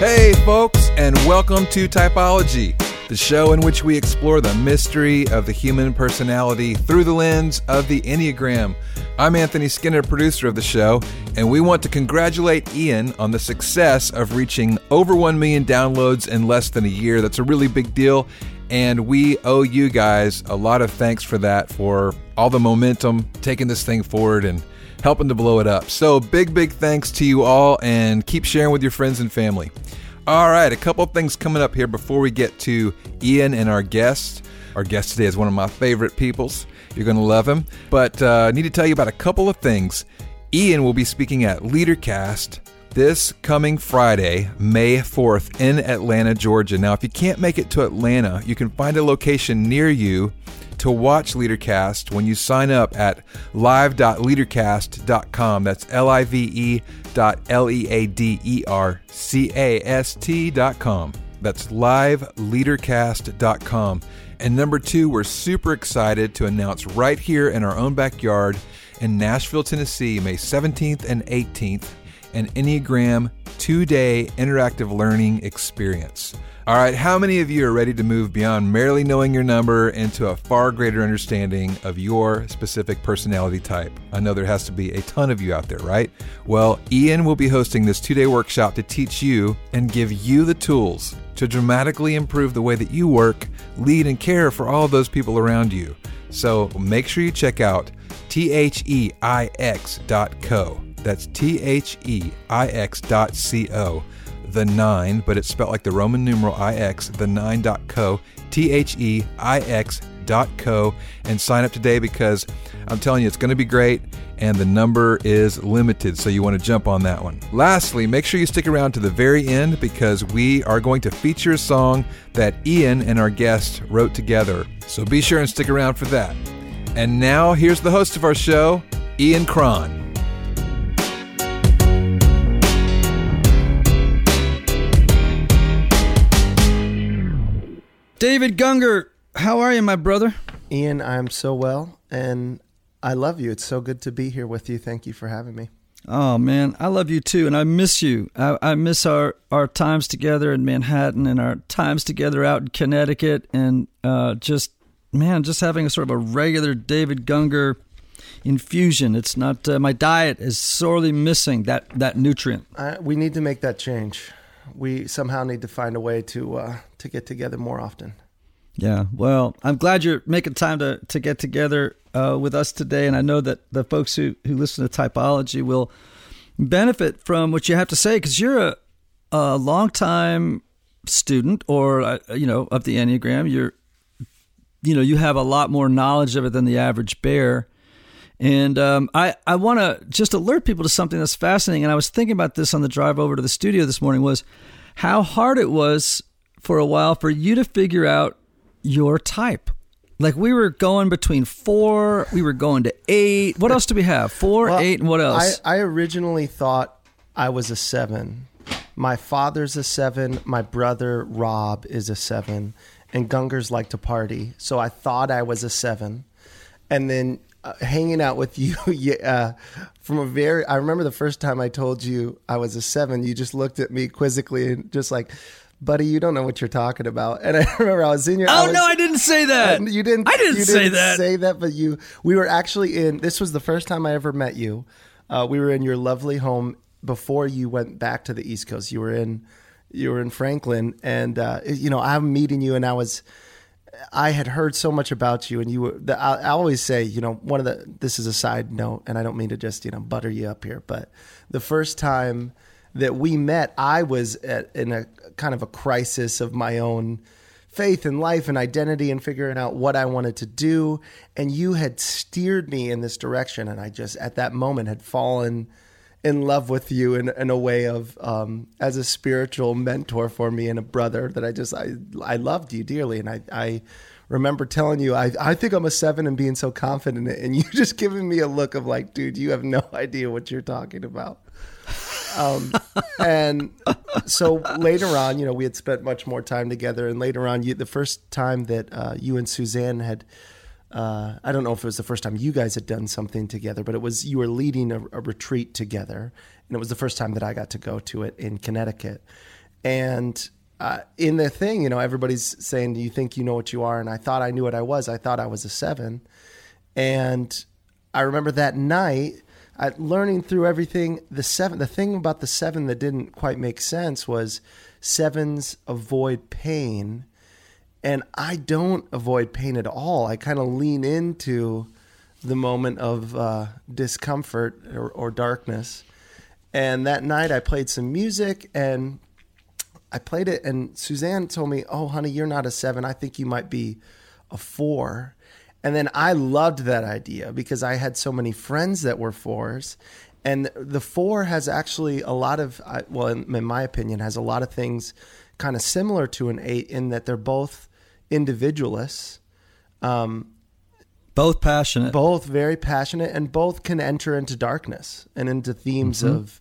Hey, folks, and welcome to Typology, the show in which we explore the mystery of the human personality through the lens of the Enneagram. I'm Anthony Skinner, producer of the show, and we want to congratulate Ian on the success of reaching over 1 million downloads in less than a year. That's a really big deal, and we owe you guys a lot of thanks for that, for all the momentum, taking this thing forward, and helping to blow it up. So, big, big thanks to you all, and keep sharing with your friends and family. All right, a couple of things coming up here before we get to Ian and our guest. Our guest today is one of my favorite peoples. You're going to love him. But uh, I need to tell you about a couple of things. Ian will be speaking at LeaderCast this coming Friday, May 4th, in Atlanta, Georgia. Now, if you can't make it to Atlanta, you can find a location near you to watch LeaderCast when you sign up at live.leadercast.com. That's L I V E dot L E A D E R C A S T dot com. That's liveleadercast.com. And number two, we're super excited to announce right here in our own backyard in Nashville, Tennessee, May 17th and 18th, an Enneagram two day interactive learning experience. All right, how many of you are ready to move beyond merely knowing your number into a far greater understanding of your specific personality type? I know there has to be a ton of you out there, right? Well, Ian will be hosting this two day workshop to teach you and give you the tools to dramatically improve the way that you work, lead, and care for all those people around you. So make sure you check out theix.co. That's theix.co the nine, but it's spelled like the Roman numeral IX, the nine.co, T H E I X dot co, and sign up today because I'm telling you, it's going to be great and the number is limited, so you want to jump on that one. Lastly, make sure you stick around to the very end because we are going to feature a song that Ian and our guest wrote together. So be sure and stick around for that. And now, here's the host of our show, Ian Cron. David Gungor, how are you, my brother? Ian, I'm so well, and I love you. It's so good to be here with you. Thank you for having me. Oh man, I love you too, and I miss you. I, I miss our, our times together in Manhattan and our times together out in Connecticut, and uh, just man, just having a sort of a regular David Gungor infusion. It's not uh, my diet is sorely missing that that nutrient. Uh, we need to make that change we somehow need to find a way to uh, to get together more often. Yeah, well, I'm glad you're making time to to get together uh, with us today, and I know that the folks who who listen to Typology will benefit from what you have to say because you're a a longtime student, or uh, you know, of the Enneagram. You're you know you have a lot more knowledge of it than the average bear. And um, I, I want to just alert people to something that's fascinating. And I was thinking about this on the drive over to the studio this morning was how hard it was for a while for you to figure out your type. Like we were going between four, we were going to eight. What else do we have? Four, well, eight, and what else? I, I originally thought I was a seven. My father's a seven. My brother Rob is a seven, and Gungors like to party. So I thought I was a seven, and then uh, hanging out with you uh, from a very i remember the first time i told you i was a seven you just looked at me quizzically and just like buddy you don't know what you're talking about. And i remember i was in your oh I was, no i didn't say that. You didn't i didn't, you say didn't that. say that but you we were actually in this was the first time i ever met you. Uh, we were in your lovely home before you went back to the east coast. You were in you were in franklin and uh, you know i'm meeting you and i was I had heard so much about you, and you were. I, I, always say, you know, one of the. This is a side note, and I don't mean to just you know butter you up here, but the first time that we met, I was at, in a kind of a crisis of my own faith and life and identity and figuring out what I wanted to do, and you had steered me in this direction, and I just at that moment had fallen in love with you in, in a way of um, as a spiritual mentor for me and a brother that I just I I loved you dearly and I I remember telling you I I think I'm a seven and being so confident in it and you just giving me a look of like dude you have no idea what you're talking about. Um, and so later on, you know, we had spent much more time together. And later on, you, the first time that uh, you and Suzanne had uh, I don't know if it was the first time you guys had done something together, but it was you were leading a, a, retreat together, and it was the first time that I got to go to it in Connecticut. And uh, in the thing, you know, everybody's saying, "Do you think you know what you are?" And I thought I knew what I was. I thought I was a seven, and I remember that night. I, learning through everything, the seven. The thing about the seven that didn't quite make sense was sevens avoid pain, and I don't avoid pain at all. I kind of lean into the moment of uh, discomfort or, or darkness. And that night, I played some music, and I played it, and Suzanne told me, "Oh, honey, you're not a seven. I think you might be a four. And then I loved that idea because I had so many friends that were fours. And the four has actually a lot of, well, in, in my opinion, has a lot of things kind of similar to an eight in that they're both individualists, um, both passionate, both very passionate, and both can enter into darkness and into themes Mm-hmm. of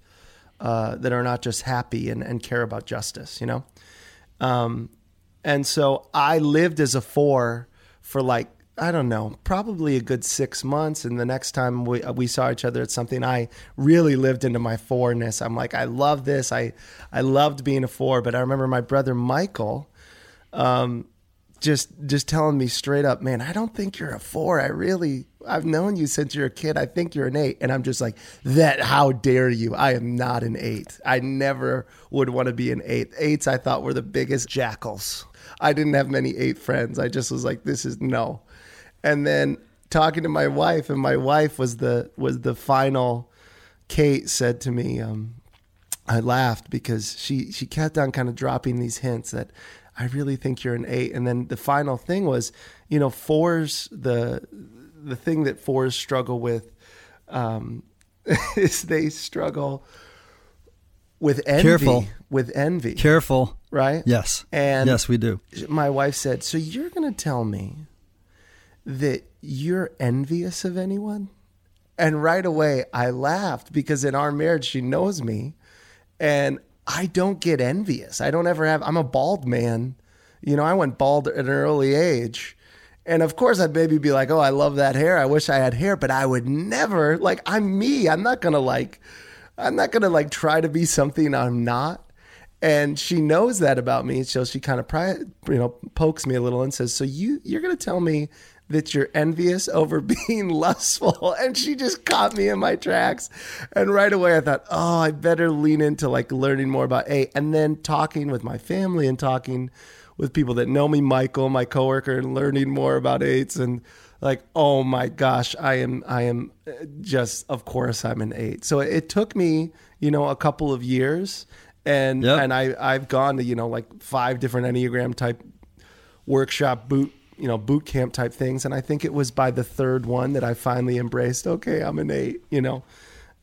uh, that are not just happy and, and care about justice, you know? Um, and so I lived as a four for like, I don't know, probably a good six months. And the next time we, we saw each other at something, I really lived into my fourness. I'm like, I love this. I, I loved being a four. But I remember my brother Michael um, just just telling me straight up, man, I don't think you're a four. I really, I've known you since you're a kid. I think you're an eight. And I'm just like, that, how dare you? I am not an eight. I never would want to be an eight. Eights I thought were the biggest jackals. I didn't have many eight friends. I just was like, this is no. And then talking to my wife, and my wife was the was the final. Kate said to me, um, I laughed because she she kept on kind of dropping these hints that I really think you're an eight. And then the final thing was, you know, fours the the thing that fours struggle with um, is they struggle with envy. Careful. With envy, Careful. right? Yes. And yes, we do. my wife said, "So you're going to tell me that you're envious of anyone?" And right away, I laughed because in our marriage, she knows me, and I don't get envious. I don't ever have. I'm a bald man. You know, I went bald at an early age. And of course, I'd maybe be like, oh, I love that hair. I wish I had hair, but I would never, like, I'm me. I'm not going to, like, I'm not going to, like, try to be something I'm not. And she knows that about me. So she kind of, pri- you know, pokes me a little and says, so you, you're going to tell me that you're envious over being lustful. And she just caught me in my tracks. And right away I thought, oh, I better lean into like learning more about A. And then talking with my family and talking with people that know me, Michael, my coworker, and learning more about eights and like, oh my gosh, I am, I am uh, just, of course I'm an eight. So it took me, you know, a couple of years and, Yep. and I, I've gone to, you know, like five different Enneagram type workshop boot you know boot camp type things. And i think it was by the third one that i finally embraced okay i'm an eight you know?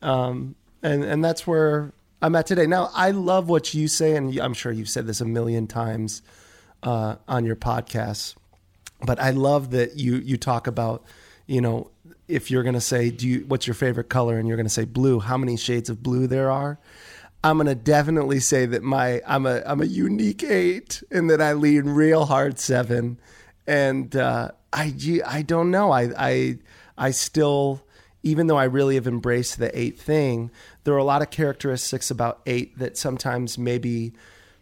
Um, and and that's where i'm at today. Now i love what you say and i'm sure you've said this a million times uh, on your podcasts but i love that you you talk about you know if you're going to say do you what's your favorite color? And you're going to say blue. How many shades of blue there are? I'm gonna definitely say that my I'm a I'm a unique eight and that I lean real hard seven, and uh, I I don't know I I I still even though I really have embraced the eight thing, there are a lot of characteristics about eight that sometimes maybe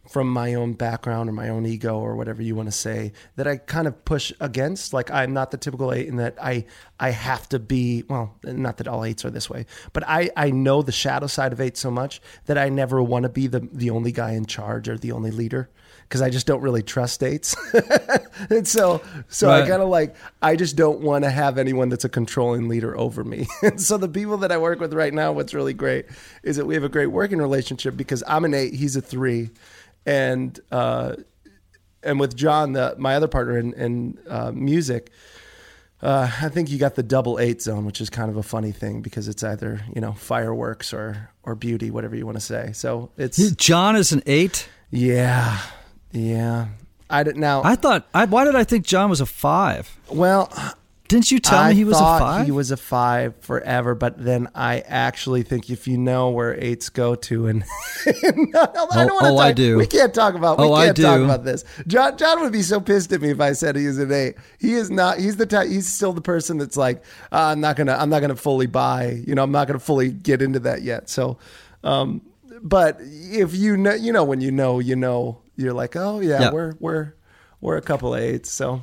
from my own background or my own ego or whatever you want to say that I kind of push against. Like I'm not the typical eight in that I I have to be well, not that all eights are this way, but I I know the shadow side of eight so much that I never want to be the the only guy in charge or the only leader because I just don't really trust eights. and so so I kind of like I just don't want to have anyone that's a controlling leader over me. and so the people that I work with right now, what's really great is that we have a great working relationship because I'm an eight, he's a three, and uh, and with John, the, my other partner in, in uh, music. Uh, I think you got the double eight zone, which is kind of a funny thing because it's either you know fireworks or or beauty, whatever you want to say. So it's John is an eight. yeah, yeah. I didn't now. I thought. I, why did I think John was a five? well, Didn't you tell I me he was a five? He was a five forever, but then I actually think if you know where eights go to, and no, no, I don't want to oh, talk. I do. We can't talk about. Oh, I can't talk do. about this. John, John would be so pissed at me if I said he is an eight. He is not. He's the type. He's still the person that's like, uh, I'm not gonna. I'm not gonna fully buy. You know, I'm not gonna fully get into that yet. So. Um, but if you know, you know, when you know, you know, you're like, oh yeah, Yeah. we're we're we're a couple eights. So,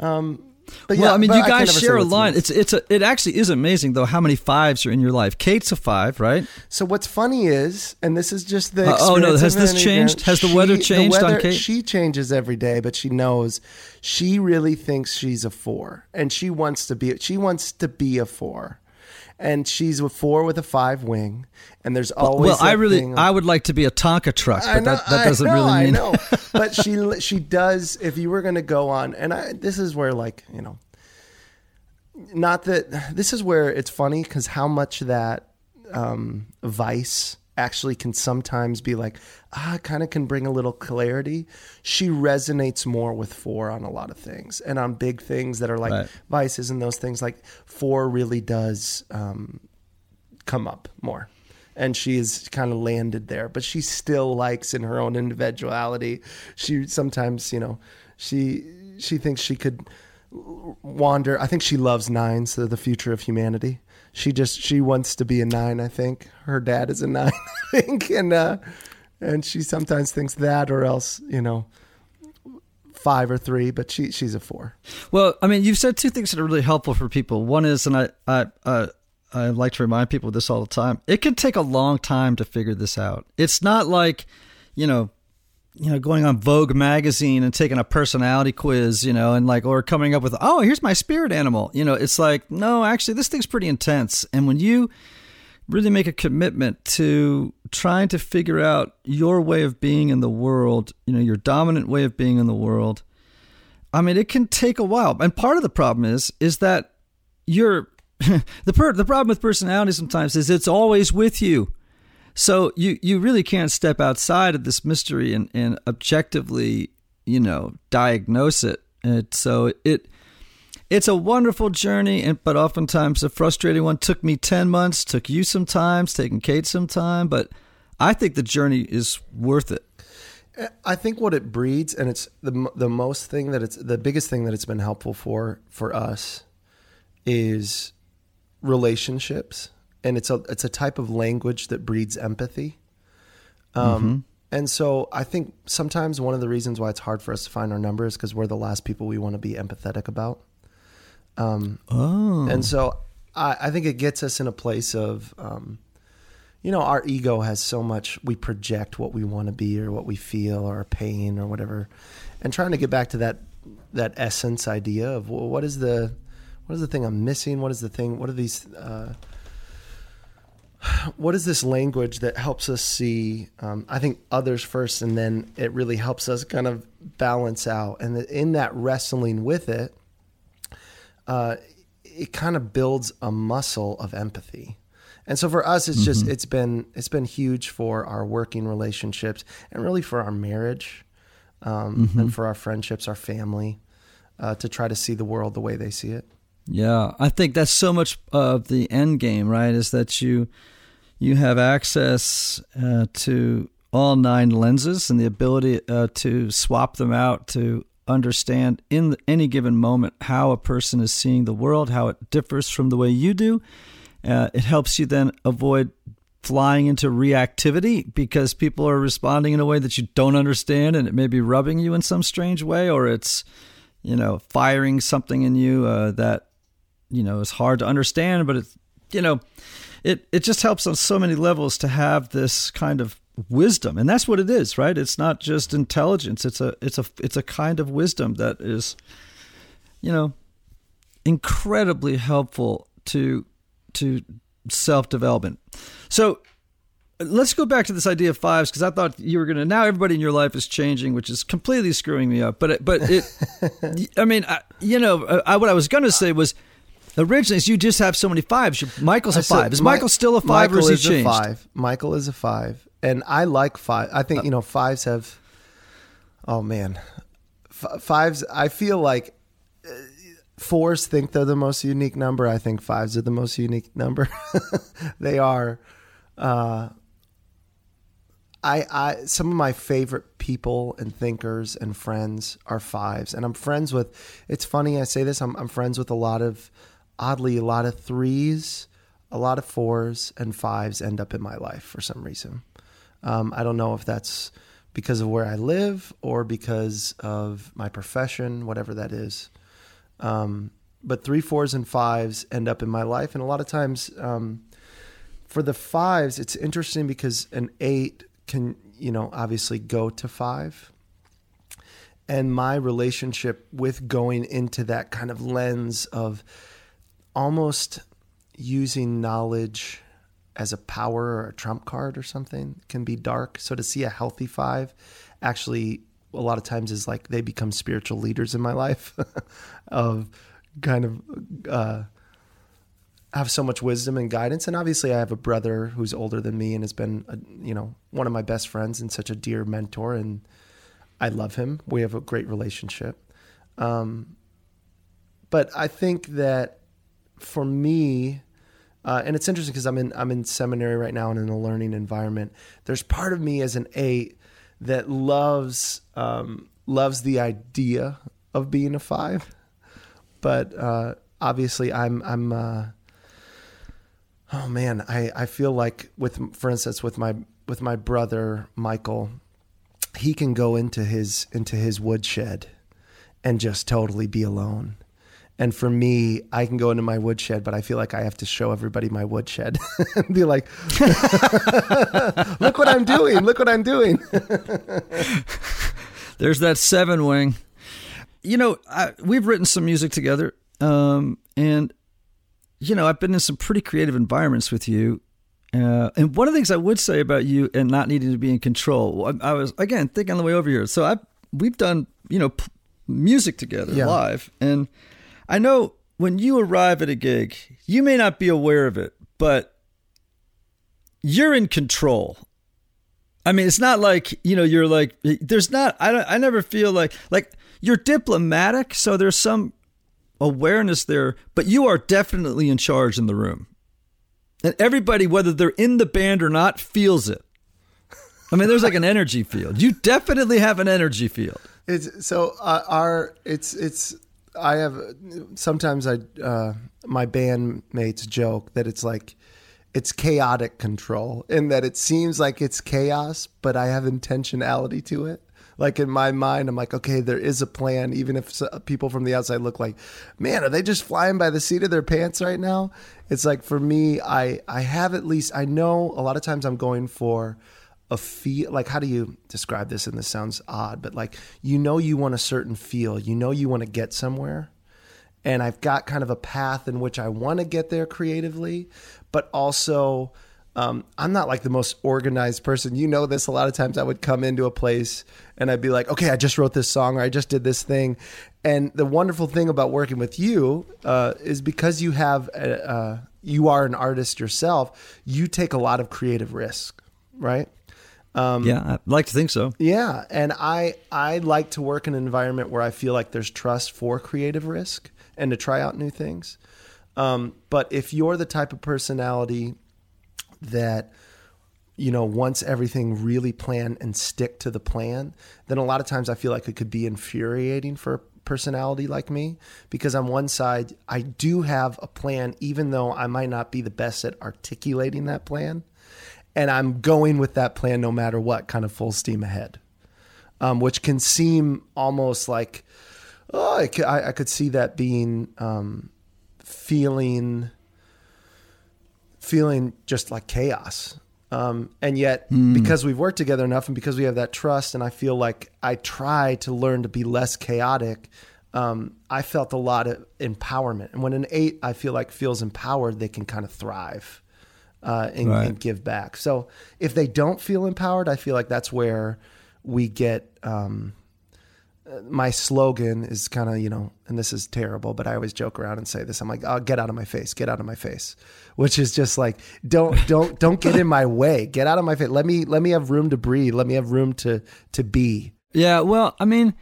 um, but well, yeah, I mean, you guys share a line. It's it's a it actually is amazing though how many fives are in your life. Kate's a five, right? So what's funny is, and this is just the Uh, oh, no, has this changed? Has the weather changed on Kate? She changes every day, but she knows she really thinks she's a four, and she wants to be. She wants to be a four, and she's a four with a five wing, and there's always. well, I really I would like to be a Tonka truck, but know, that, that doesn't know, really mean I know, but she she does. If you were going to go on, and I, this is where like you know, not that this is where it's funny because how much that um, vice actually can sometimes be like ah kind of can bring a little clarity she resonates more with four on a lot of things and on big things that are like Right. vices and those things like four really does um, come up more. And she is kind of landed there, but she still likes in her own individuality. She sometimes, you know, she she thinks she could wander. I think she loves nines, they're the future of humanity. She just she wants to be a nine. I think her dad is a nine. I think, and uh, and she sometimes thinks that, or else, you know, five or three. But she she's a four. Well, I mean, you've said two things that are really helpful for people. One is, and I, I, uh, I like to remind people of this all the time. It can take a long time to figure this out. It's not like, you know, you know, going on Vogue magazine and taking a personality quiz, you know, and like, or coming up with, oh, here's my spirit animal. You know, it's like, no, actually, this thing's pretty intense. And when you really make a commitment to trying to figure out your way of being in the world, you know, your dominant way of being in the world, I mean, it can take a while. And part of the problem is, is that you're the per, the problem with personality sometimes is it's always with you. So you you really can't step outside of this mystery and, and objectively, you know, diagnose it. And so it it's a wonderful journey, and but oftentimes a frustrating one. Took me ten months, took you some time, taken Kate some time, but I think the journey is worth it. I think what it breeds, and it's the the most thing that it's the biggest thing that it's been helpful for for us is relationships, and it's a it's a type of language that breeds empathy. Um, And so I think sometimes one of the reasons why it's hard for us to find our number is because we're the last people we want to be empathetic about. Um, Oh, and so I, I think it gets us in a place of, um, you know, our ego has so much, we project what we want to be or what we feel or our pain or whatever. And trying to get back to that, that essence idea of well, what is the, what is the thing I'm missing? What is the thing? What are these, uh, what is this language that helps us see um, i think others first and then it really helps us kind of balance out. And in that wrestling with it uh, it kind of builds a muscle of empathy. And so for us it's just it's been it's been huge for our working relationships and really for our marriage um, and for our friendships our family uh, to try to see the world the way they see it. Yeah, I think that's so much of the end game, right? Is that you you have access uh, to all nine lenses and the ability uh, to swap them out to understand in any given moment how a person is seeing the world, how it differs from the way you do. Uh, it helps you then avoid flying into reactivity because people are responding in a way that you don't understand and it may be rubbing you in some strange way or it's you know firing something in you uh, that you know is hard to understand but it's you know it it just helps on so many levels to have this kind of wisdom and that's what it is right it's not just intelligence it's a it's a it's a kind of wisdom that is you know incredibly helpful to to self development so let's go back to this idea of fives because I thought you were going to. Now everybody in your life is changing, which is completely screwing me up. But it, but it, I mean, I, you know, uh, I, what I was going to say was originally you just have so many fives. Michael's a five. Is Mi- Michael still a five, Michael or is he a changed? five. Michael is a five, and I like five. I think you know fives have. Oh man, F- fives. I feel like uh, fours think they're the most unique number. I think fives are the most unique number. they are. Uh, I, I some of my favorite people and thinkers and friends are fives, and I'm friends with. It's funny I say this. I'm, I'm friends with a lot of, oddly, a lot of threes, a lot of fours and fives end up in my life for some reason. Um, I don't know if that's because of where I live or because of my profession, whatever that is. Um, but three, fours, and fives end up in my life, and a lot of times um, for the fives, it's interesting because an eight can, you know, obviously go to five. And my relationship with going into that kind of lens of almost using knowledge as a power or a trump card or something can be dark. So to see a healthy five actually a lot of times is like they become spiritual leaders in my life of kind of uh, have so much wisdom and guidance. And obviously, I have a brother who's older than me and has been, a, you know, one of my best friends and such a dear mentor. And I love him. We have a great relationship. Um, but I think that for me, uh, and it's interesting because I'm in I'm in seminary right now and in a learning environment. There's part of me as an eight that loves um, loves the idea of being a five, but uh, obviously I'm I'm uh, oh man I I feel like with for instance with my with my brother Michael, he can go into his into his woodshed and just totally be alone and for me, I can go into my woodshed, but I feel like I have to show everybody my woodshed and be like, look what I'm doing. Look what I'm doing. There's that seven wing. You know, I, we've written some music together. Um, and, you know, I've been in some pretty creative environments with you. Uh, and one of the things I would say about you and not needing to be in control, I, I was, again, thinking on the way over here. So I, we've done, you know, p- music together yeah. live. And, I know when you arrive at a gig, you may not be aware of it, but you're in control. I mean, it's not like, you know, you're like, there's not, I, don't, I never feel like, like you're diplomatic. So there's some awareness there, but you are definitely in charge in the room. And everybody, whether they're in the band or not, feels it. I mean, there's like an energy field. You definitely have an energy field. It's so uh, our it's it's I have sometimes I uh, my bandmates joke that it's like it's chaotic control in that it seems like it's chaos, but I have intentionality to it. Like in my mind, I'm like, okay, there is a plan, even if people from the outside look like, man, are they just flying by the seat of their pants right now? It's like for me, I I have at least I know a lot of times I'm going for a feel like how do you describe this? And this sounds odd but like you know you want a certain feel. You know you want to get somewhere. And i've got kind of a path in which i want to get there creatively but also um, i'm not like the most organized person. You know this a lot of times i would come into a place and i'd be like okay i just wrote this song or i just did this thing. And the wonderful thing about working with you uh, is because you have a, uh, you are an artist yourself you take a lot of creative risk right um, yeah, I'd like to think so. Yeah, and I I like to work in an environment where I feel like there's trust for creative risk and to try out new things. Um, but if you're the type of personality that you know wants everything really planned and stick to the plan, then a lot of times I feel like it could be infuriating for a personality like me because on one side I do have a plan even though I might not be the best at articulating that plan and I'm going with that plan no matter what, kind of full steam ahead, um, which can seem almost like, oh, I could, I, I could see that being um, feeling, feeling just like chaos. Um, and yet, mm. because we've worked together enough, and because we have that trust, and I feel like I try to learn to be less chaotic. Um, I felt a lot of empowerment, and when an eight, I feel like feels empowered, they can kind of thrive uh, and, right. and, give back. So if they don't feel empowered, I feel like that's where we get. Um, my slogan is kind of you know, and this is terrible, but I always joke around and say this. I'm like, "Oh, get out of my face! Get out of my face!" Which is just like, don't don't don't get in my way. Get out of my face. Let me let me have room to breathe. Let me have room to to be. Yeah, well, I mean,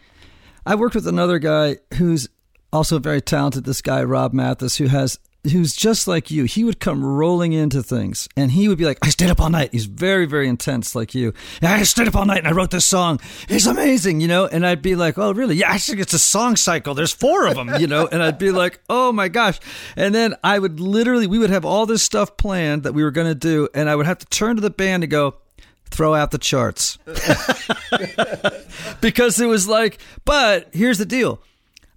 I worked with another guy who's also very talented. This guy Rob Mathis, who has who's just like you. He would come rolling into things and he would be like, I stayed up all night. He's very, very intense like you. I stayed up all night and I wrote this song. It's amazing, you know? And I'd be like, oh, really? Yeah, actually, it's a song cycle. There's four of them, you know? And I'd be like, oh my gosh. And then I would literally, we would have all this stuff planned that we were going to do. And I would have to turn to the band and go, throw out the charts. because it was like, but here's the deal.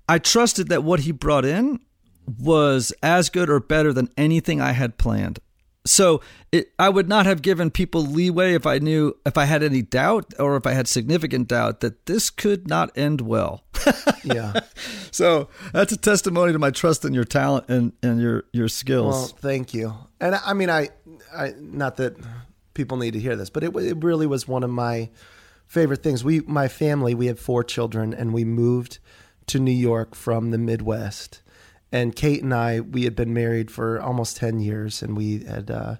I trusted that what he brought in was as good or better than anything I had planned. So it, I would not have given people leeway if I knew if I had any doubt or if I had significant doubt that this could not end well. yeah. So that's a testimony to my trust in your talent and, and your your skills. Well, thank you. And I mean, I, I not that people need to hear this, but it it really was one of my favorite things. We, my family, we had four children, and we moved to New York from the Midwest and Kate and I, we had been married for almost 10 years and we had, uh,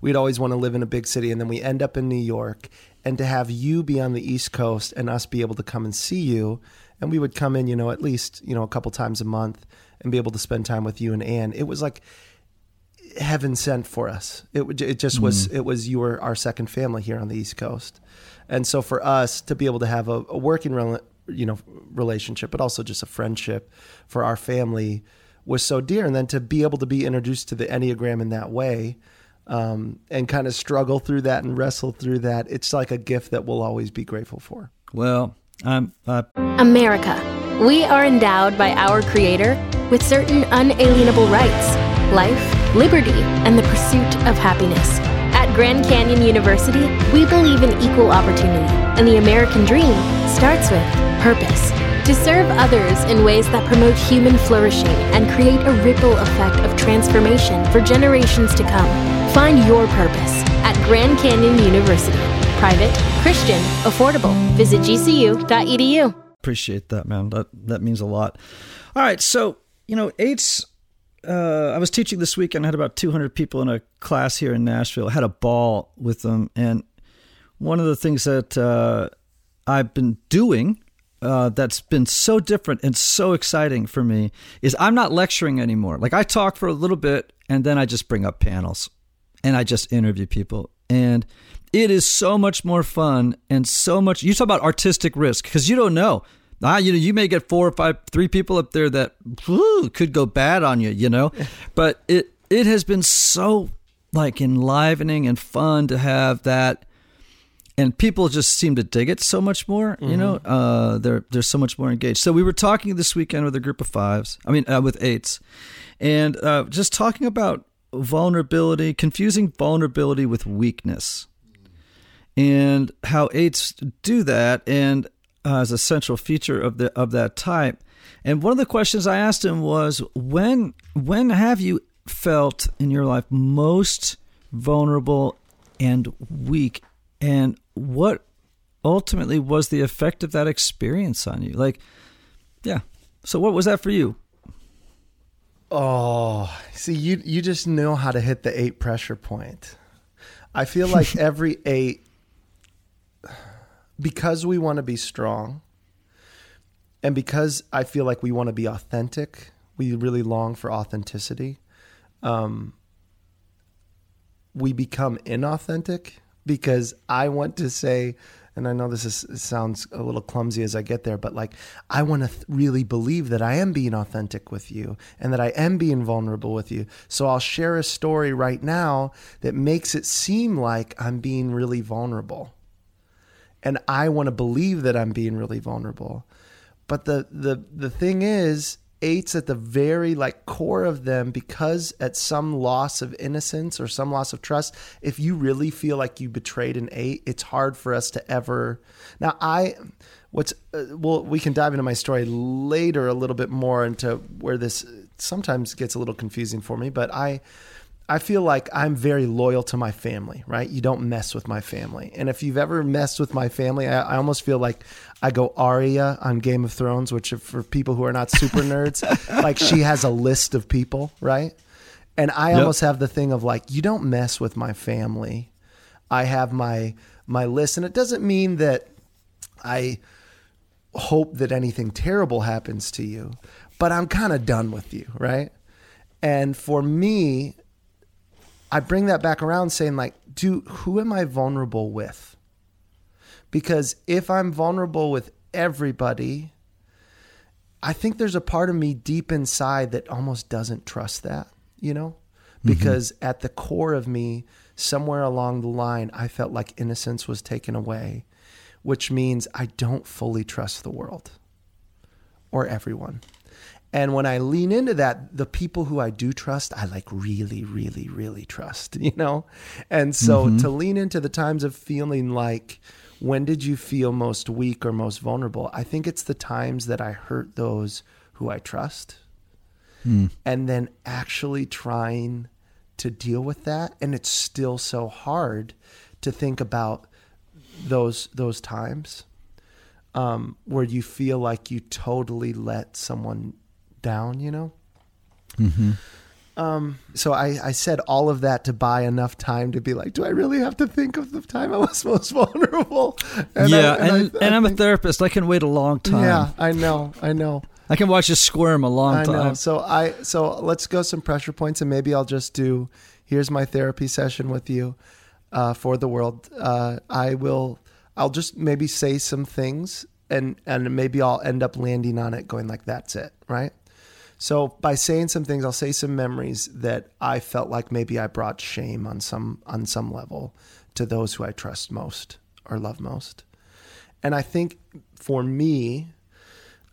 we'd always want to live in a big city. And then we end up in New York and to have you be on the East Coast and us be able to come and see you. And we would come in, you know, at least, you know, a couple times a month and be able to spend time with you and Anne. It was like heaven sent for us. It, it just was, mm. it was, you were our second family here on the East Coast. And so for us to be able to have a, a working, you know, relationship, but also just a friendship for our family, was so dear. And then to be able to be introduced to the Enneagram in that way um, and kind of struggle through that and wrestle through that, it's like a gift that we'll always be grateful for. Well, I'm. Uh... America. We are endowed by our Creator with certain unalienable rights life, liberty, and the pursuit of happiness. At Grand Canyon University, we believe in equal opportunity, and the American dream starts with purpose. To serve others in ways that promote human flourishing and create a ripple effect of transformation for generations to come. Find your purpose at Grand Canyon University. Private, Christian, affordable. Visit gcu.edu. Appreciate that, man. That that means a lot. All right, so you know, eight's. Uh, I was teaching this weekend. I had about 200 people in a class here in Nashville. I had a ball with them, and one of the things that uh, I've been doing uh, that's been so different and so exciting for me is I'm not lecturing anymore. Like I talk for a little bit and then I just bring up panels and I just interview people. And it is so much more fun and so much. You talk about artistic risk because you don't know. Ah, you know, you may get four or five, three people up there that whew, could go bad on you, you know. but it it has been so like enlivening and fun to have that and people just seem to dig it so much more. Mm-hmm. You know, mm-hmm. uh, they're they're so much more engaged. So we were talking this weekend with a group of fives. I mean, uh, with eights, and uh, just talking about vulnerability, confusing vulnerability with weakness, and how eights do that, and uh, as a central feature of the of that type. And one of the questions I asked him was, when when have you felt in your life most vulnerable and weak and what ultimately was the effect of that experience on you? Like, yeah. So what was that for you? Oh, see, you you just know how to hit the eight pressure point. I feel like every eight, because we want to be strong, and because I feel like we want to be authentic, we really long for authenticity. Um, we become inauthentic because I want to say, and I know this is, sounds a little clumsy as I get there, but like I want to th- really believe that I am being authentic with you and that I am being vulnerable with you. So I'll share a story right now that makes it seem like I'm being really vulnerable. And I want to believe that I'm being really vulnerable. But the the the thing is eights at the very like core of them because at some loss of innocence or some loss of trust if you really feel like you betrayed an eight it's hard for us to ever now i what's uh, well we can dive into my story later a little bit more into where this sometimes gets a little confusing for me but i I feel like I'm very loyal to my family, right? You don't mess with my family. And if you've ever messed with my family, I, I almost feel like I go Arya on Game of Thrones, which for people who are not super nerds, like she has a list of people, right? And I yep. almost have the thing of like, you don't mess with my family. I have my my list, and it doesn't mean that I hope that anything terrible happens to you, but I'm kind of done with you, right? And for me, I bring that back around saying like, do who am I vulnerable with? Because if I'm vulnerable with everybody, I think there's a part of me deep inside that almost doesn't trust that, you know? Because mm-hmm. at the core of me, somewhere along the line, I felt like innocence was taken away, which means I don't fully trust the world or everyone. And when I lean into that, the people who I do trust, I like really, really, really trust, you know? And so mm-hmm. to lean into the times of feeling like, when did you feel most weak or most vulnerable? I think it's the times that I hurt those who I trust. Mm. And then actually trying to deal with that. And it's still so hard to think about those those times um, where you feel like you totally let someone down, you know? Mm-hmm. Um, so I, I said all of that to buy enough time to be like, do I really have to think of the time I was most vulnerable? And yeah, I, and, and, I, think, a therapist. I can wait a long time. Yeah, I know, I know. I can watch you squirm a long I time. Know. So I so let's go some pressure points, and maybe I'll just do. Here's my therapy session with you uh, for the world. Uh, I will. I'll just maybe say some things, and and maybe I'll end up landing on it, going like, "That's it," right? So by saying some things, I'll say some memories that I felt like maybe I brought shame on some on some level to those who I trust most or love most. And I think for me,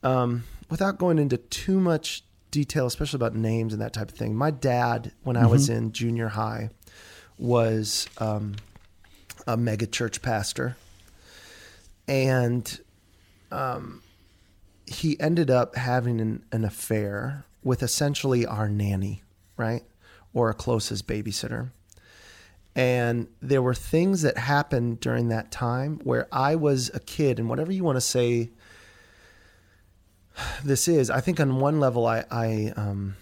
um, without going into too much detail, especially about names and that type of thing, my dad, when mm-hmm. I was mm-hmm. in junior high, was um, a mega church pastor, and um, he ended up having an, an affair with essentially our nanny, right? Or a closest babysitter. And there were things that happened during that time where I was a kid, and whatever you want to say this is, I think on one level, I, I um,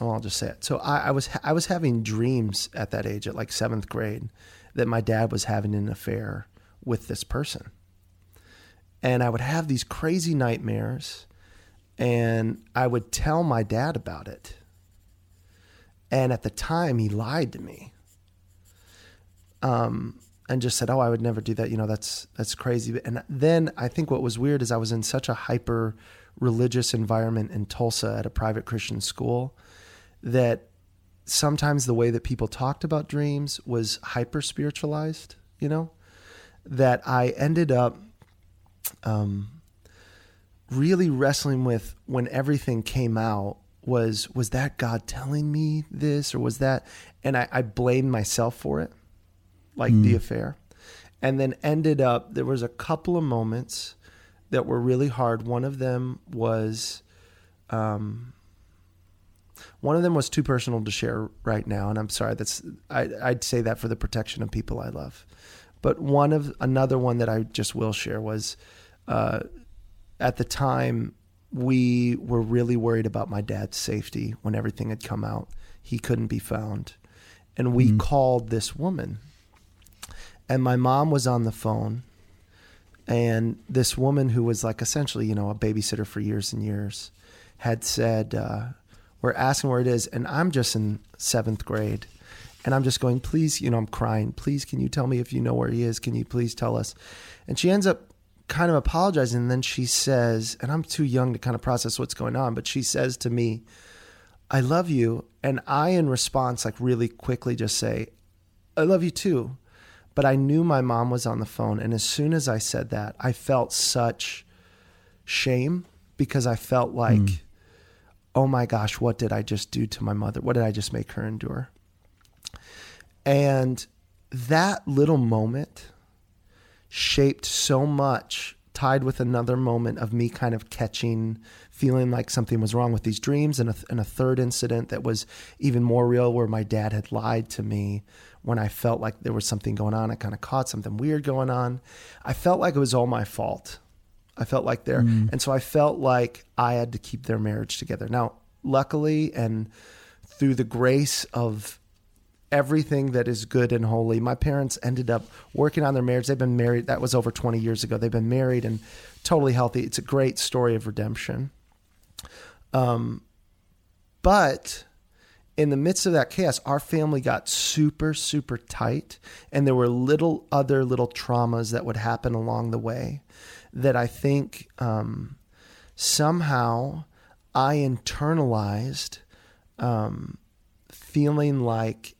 well, I'll just say it. So I, I was I was having dreams at that age, at like seventh grade, that my dad was having an affair with this person and I would have these crazy nightmares and I would tell my dad about it. And at the time he lied to me. Um, and just said, "Oh, I would never do that. You know, that's that's crazy." And then I think what was weird is I was in such a hyper religious environment in Tulsa at a private Christian school that sometimes the way that people talked about dreams was hyper spiritualized, you know, that I ended up um, really wrestling with when everything came out was was that God telling me this or was that and I, I blamed myself for it, like mm. the affair. And then ended up there was a couple of moments that were really hard. One of them was um, one of them was too personal to share right now, and I'm sorry. That's I, I'd say that for the protection of people I love. But one of another one that I just will share was uh, at the time, we were really worried about my dad's safety when everything had come out. He couldn't be found. And we mm-hmm. called this woman. And my mom was on the phone. And this woman, who was like essentially, you know, a babysitter for years and years, had said, uh, We're asking where it is. And I'm just in seventh grade. And I'm just going, Please, you know, I'm crying. Please, can you tell me if you know where he is? Can you please tell us? And she ends up kind of apologizing. And then she says, and I'm too young to kind of process what's going on, but she says to me, I love you. And I, in response, like really quickly just say, I love you too. But I knew my mom was on the phone. And as soon as I said that, I felt such shame because I felt like, mm. oh my gosh, what did I just do to my mother? What did I just make her endure? And that little moment shaped so much tied with another moment of me kind of catching feeling like something was wrong with these dreams and a, and a third incident that was even more real where my dad had lied to me when I felt like there was something going on. I kind of caught something weird going on. I felt like it was all my fault. I felt like there. Mm. And so I felt like I had to keep their marriage together. Now, luckily, and through the grace of everything that is good and holy. My parents ended up working on their marriage. They've been married. That was over 20 years ago. They've been married and totally healthy. It's a great story of redemption. Um, but in the midst of that chaos, our family got super, super tight. And there were little other little traumas that would happen along the way that I think um, somehow I internalized um, feeling like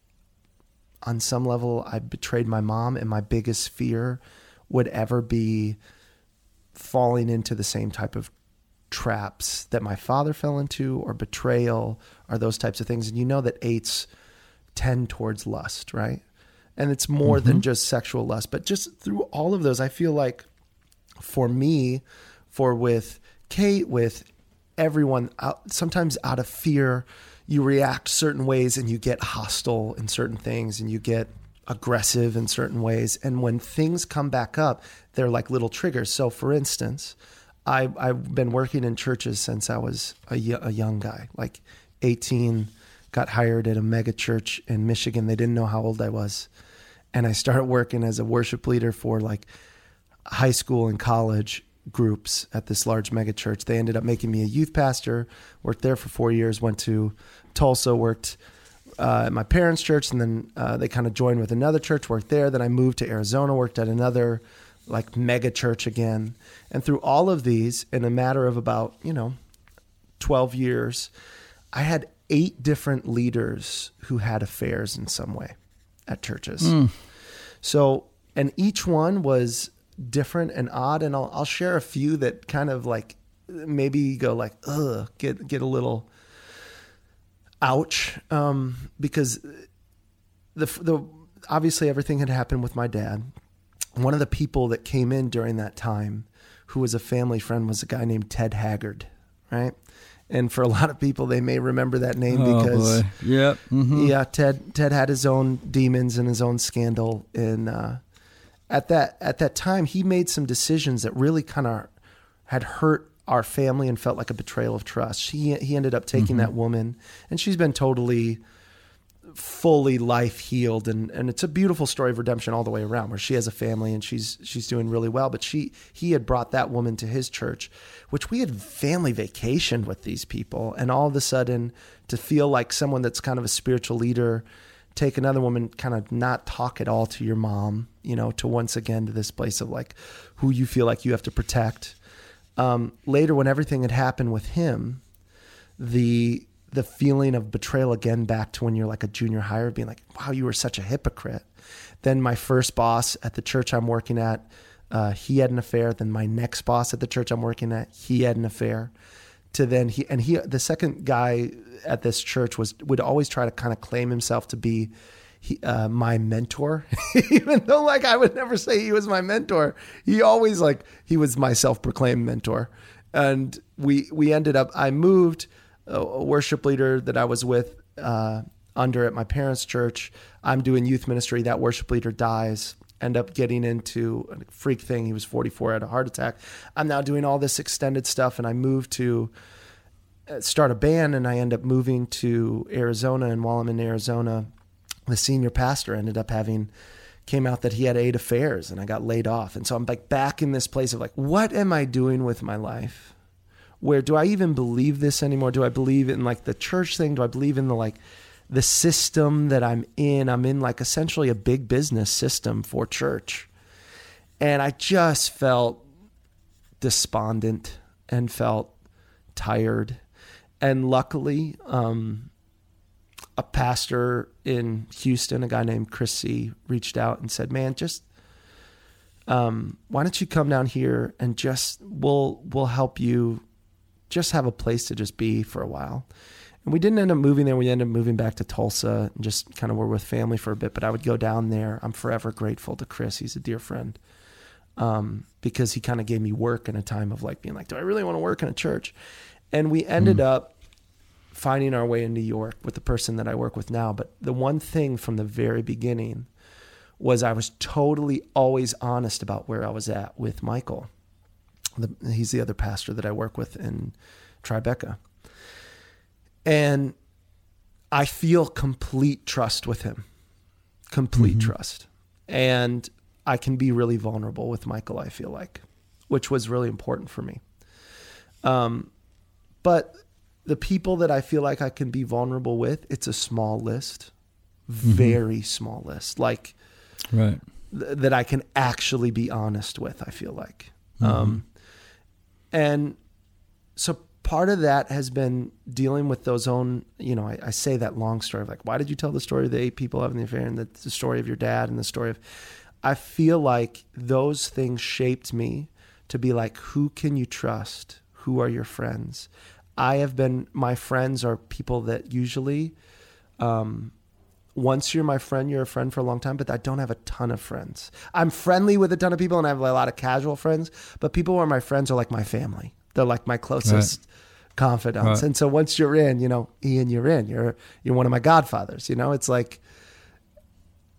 on some level I betrayed my mom, and my biggest fear would ever be falling into the same type of traps that my father fell into or betrayal or those types of things. And you know that eights tend towards lust, right? And it's more mm-hmm. than just sexual lust, but just through all of those, I feel like for me, for with Kate, with everyone, sometimes out of fear, you react certain ways and you get hostile in certain things and you get aggressive in certain ways. And when things come back up, they're like little triggers. So, for instance, I, I've been working in churches since I was a, a young guy, like 18, got hired at a mega church in Michigan. They didn't know how old I was. And I started working as a worship leader for like high school and college groups at this large mega church. They ended up making me a youth pastor, worked there for four years, went to Tulsa, worked uh, at my parents' church, and then uh, they kind of joined with another church, worked there. Then I moved to Arizona, worked at another like mega church again. And through all of these, in a matter of about, you know, 12 years, I had eight different leaders who had affairs in some way at churches. Mm. So, and each one was different and odd. And I'll, I'll share a few that kind of like maybe go like, ugh, get, get a little ouch. Um, because the, the, obviously everything had happened with my dad one of the people that came in during that time who was a family friend was a guy named Ted Haggard, right? And for a lot of people, they may remember that name oh, because, boy. yep, mm-hmm. yeah, Ted Ted had his own demons and his own scandal, and uh, at that at that time, he made some decisions that really kind of had hurt our family and felt like a betrayal of trust. He he ended up taking mm-hmm. that woman, and she's been totally fully life healed and and it's a beautiful story of redemption all the way around where she has a family and she's she's doing really well but she he had brought that woman to his church which we had family vacationed with these people and all of a sudden to feel like someone that's kind of a spiritual leader take another woman kind of not talk at all to your mom you know to once again to this place of like who you feel like you have to protect um, later when everything had happened with him the the feeling of betrayal again back to when you're like a junior hire, being like, wow, you were such a hypocrite. Then my first boss at the church I'm working at, uh, he had an affair. Then my next boss at the church I'm working at, he had an affair. To then he and he the second guy at this church was would always try to kind of claim himself to be he, uh, my mentor, even though like I would never say he was my mentor. He always like he was my self proclaimed mentor, and we we ended up. I moved a worship leader that I was with uh, under at my parents' church. I'm doing youth ministry. That worship leader dies. End up getting into a freak thing. He was 44, had a heart attack. I'm now doing all this extended stuff, and I moved to uh, start a band, and I end up moving to Arizona. And while I'm in Arizona, the senior pastor ended up having came out that he had eight affairs, and I got laid off. And so I'm like back in this place of like, what am I doing with my life? where do I even believe this anymore? Do I believe in like the church thing? Do I believe in the like the system that I'm in? I'm in like essentially a big business system for church. And I just felt despondent and felt tired. And luckily, um, a pastor in Houston, a guy named Chris Seay, reached out and said, "Man, just um, why don't you come down here and just we'll we'll help you just have a place to just be for a while. And we didn't end up moving there. We ended up moving back to Tulsa and just kind of were with family for a bit. But I would go down there. I'm forever grateful to Chris. He's a dear friend um, because he kind of gave me work in a time of like being like, do I really want to work in a church? And we ended mm. up finding our way in New York with the person that I work with now. But the one thing from the very beginning was I was totally always honest about where I was at with Michael. The, he's the other pastor that I work with in Tribeca. And I feel complete trust with him, complete mm-hmm. trust. And I can be really vulnerable with Michael, I feel like, which was really important for me. Um, but the people that I feel like I can be vulnerable with, it's a small list, very small list, like Right. th- that I can actually be honest with. I feel like, um, and so part of that has been dealing with those own. You know, I, I say that long story of like, why did you tell the story of the eight people having the affair and the, the story of your dad and the story of. I feel like those things shaped me to be like, who can you trust? Who are your friends? I have been, my friends are people that usually, um, once you're my friend, you're a friend for a long time, but I don't have a ton of friends. I'm friendly with a ton of people and I have a lot of casual friends, but people who are my friends are like my family. They're like my closest confidants. Right. And so once you're in, you know, Ian, you're in. You're you're one of my godfathers, you know? It's like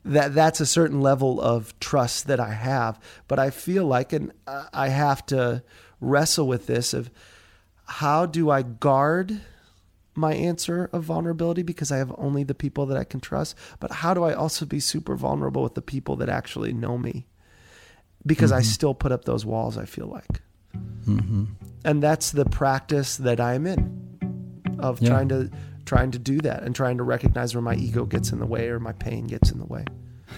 that that's a certain level of trust that I have, but I feel like and I have to wrestle with this of how do I guard my answer of vulnerability because I have only the people that I can trust, but how do I also be super vulnerable with the people that actually know me? Because I mm-hmm. still put up those walls, I feel like. And that's the practice that I'm in of Yeah. trying to trying to do that and trying to recognize where my ego gets in the way or my pain gets in the way.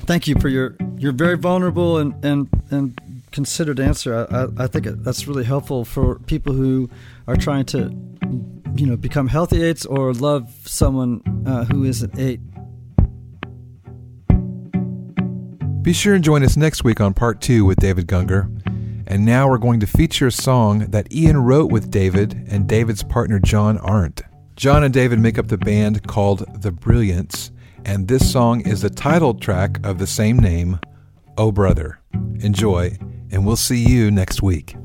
Thank you for your your very vulnerable and and and considered answer. I, I, I think that's really helpful for people who are trying to, you know, become healthy eights or love someone uh, who is an eight. Be sure and join us next week on part two with David Gungor. And now we're going to feature a song that Ian wrote with David and David's partner John Arndt. John and David make up the band called The Brilliance, and this song is the title track of the same name, Oh Brother. Enjoy, and we'll see you next week.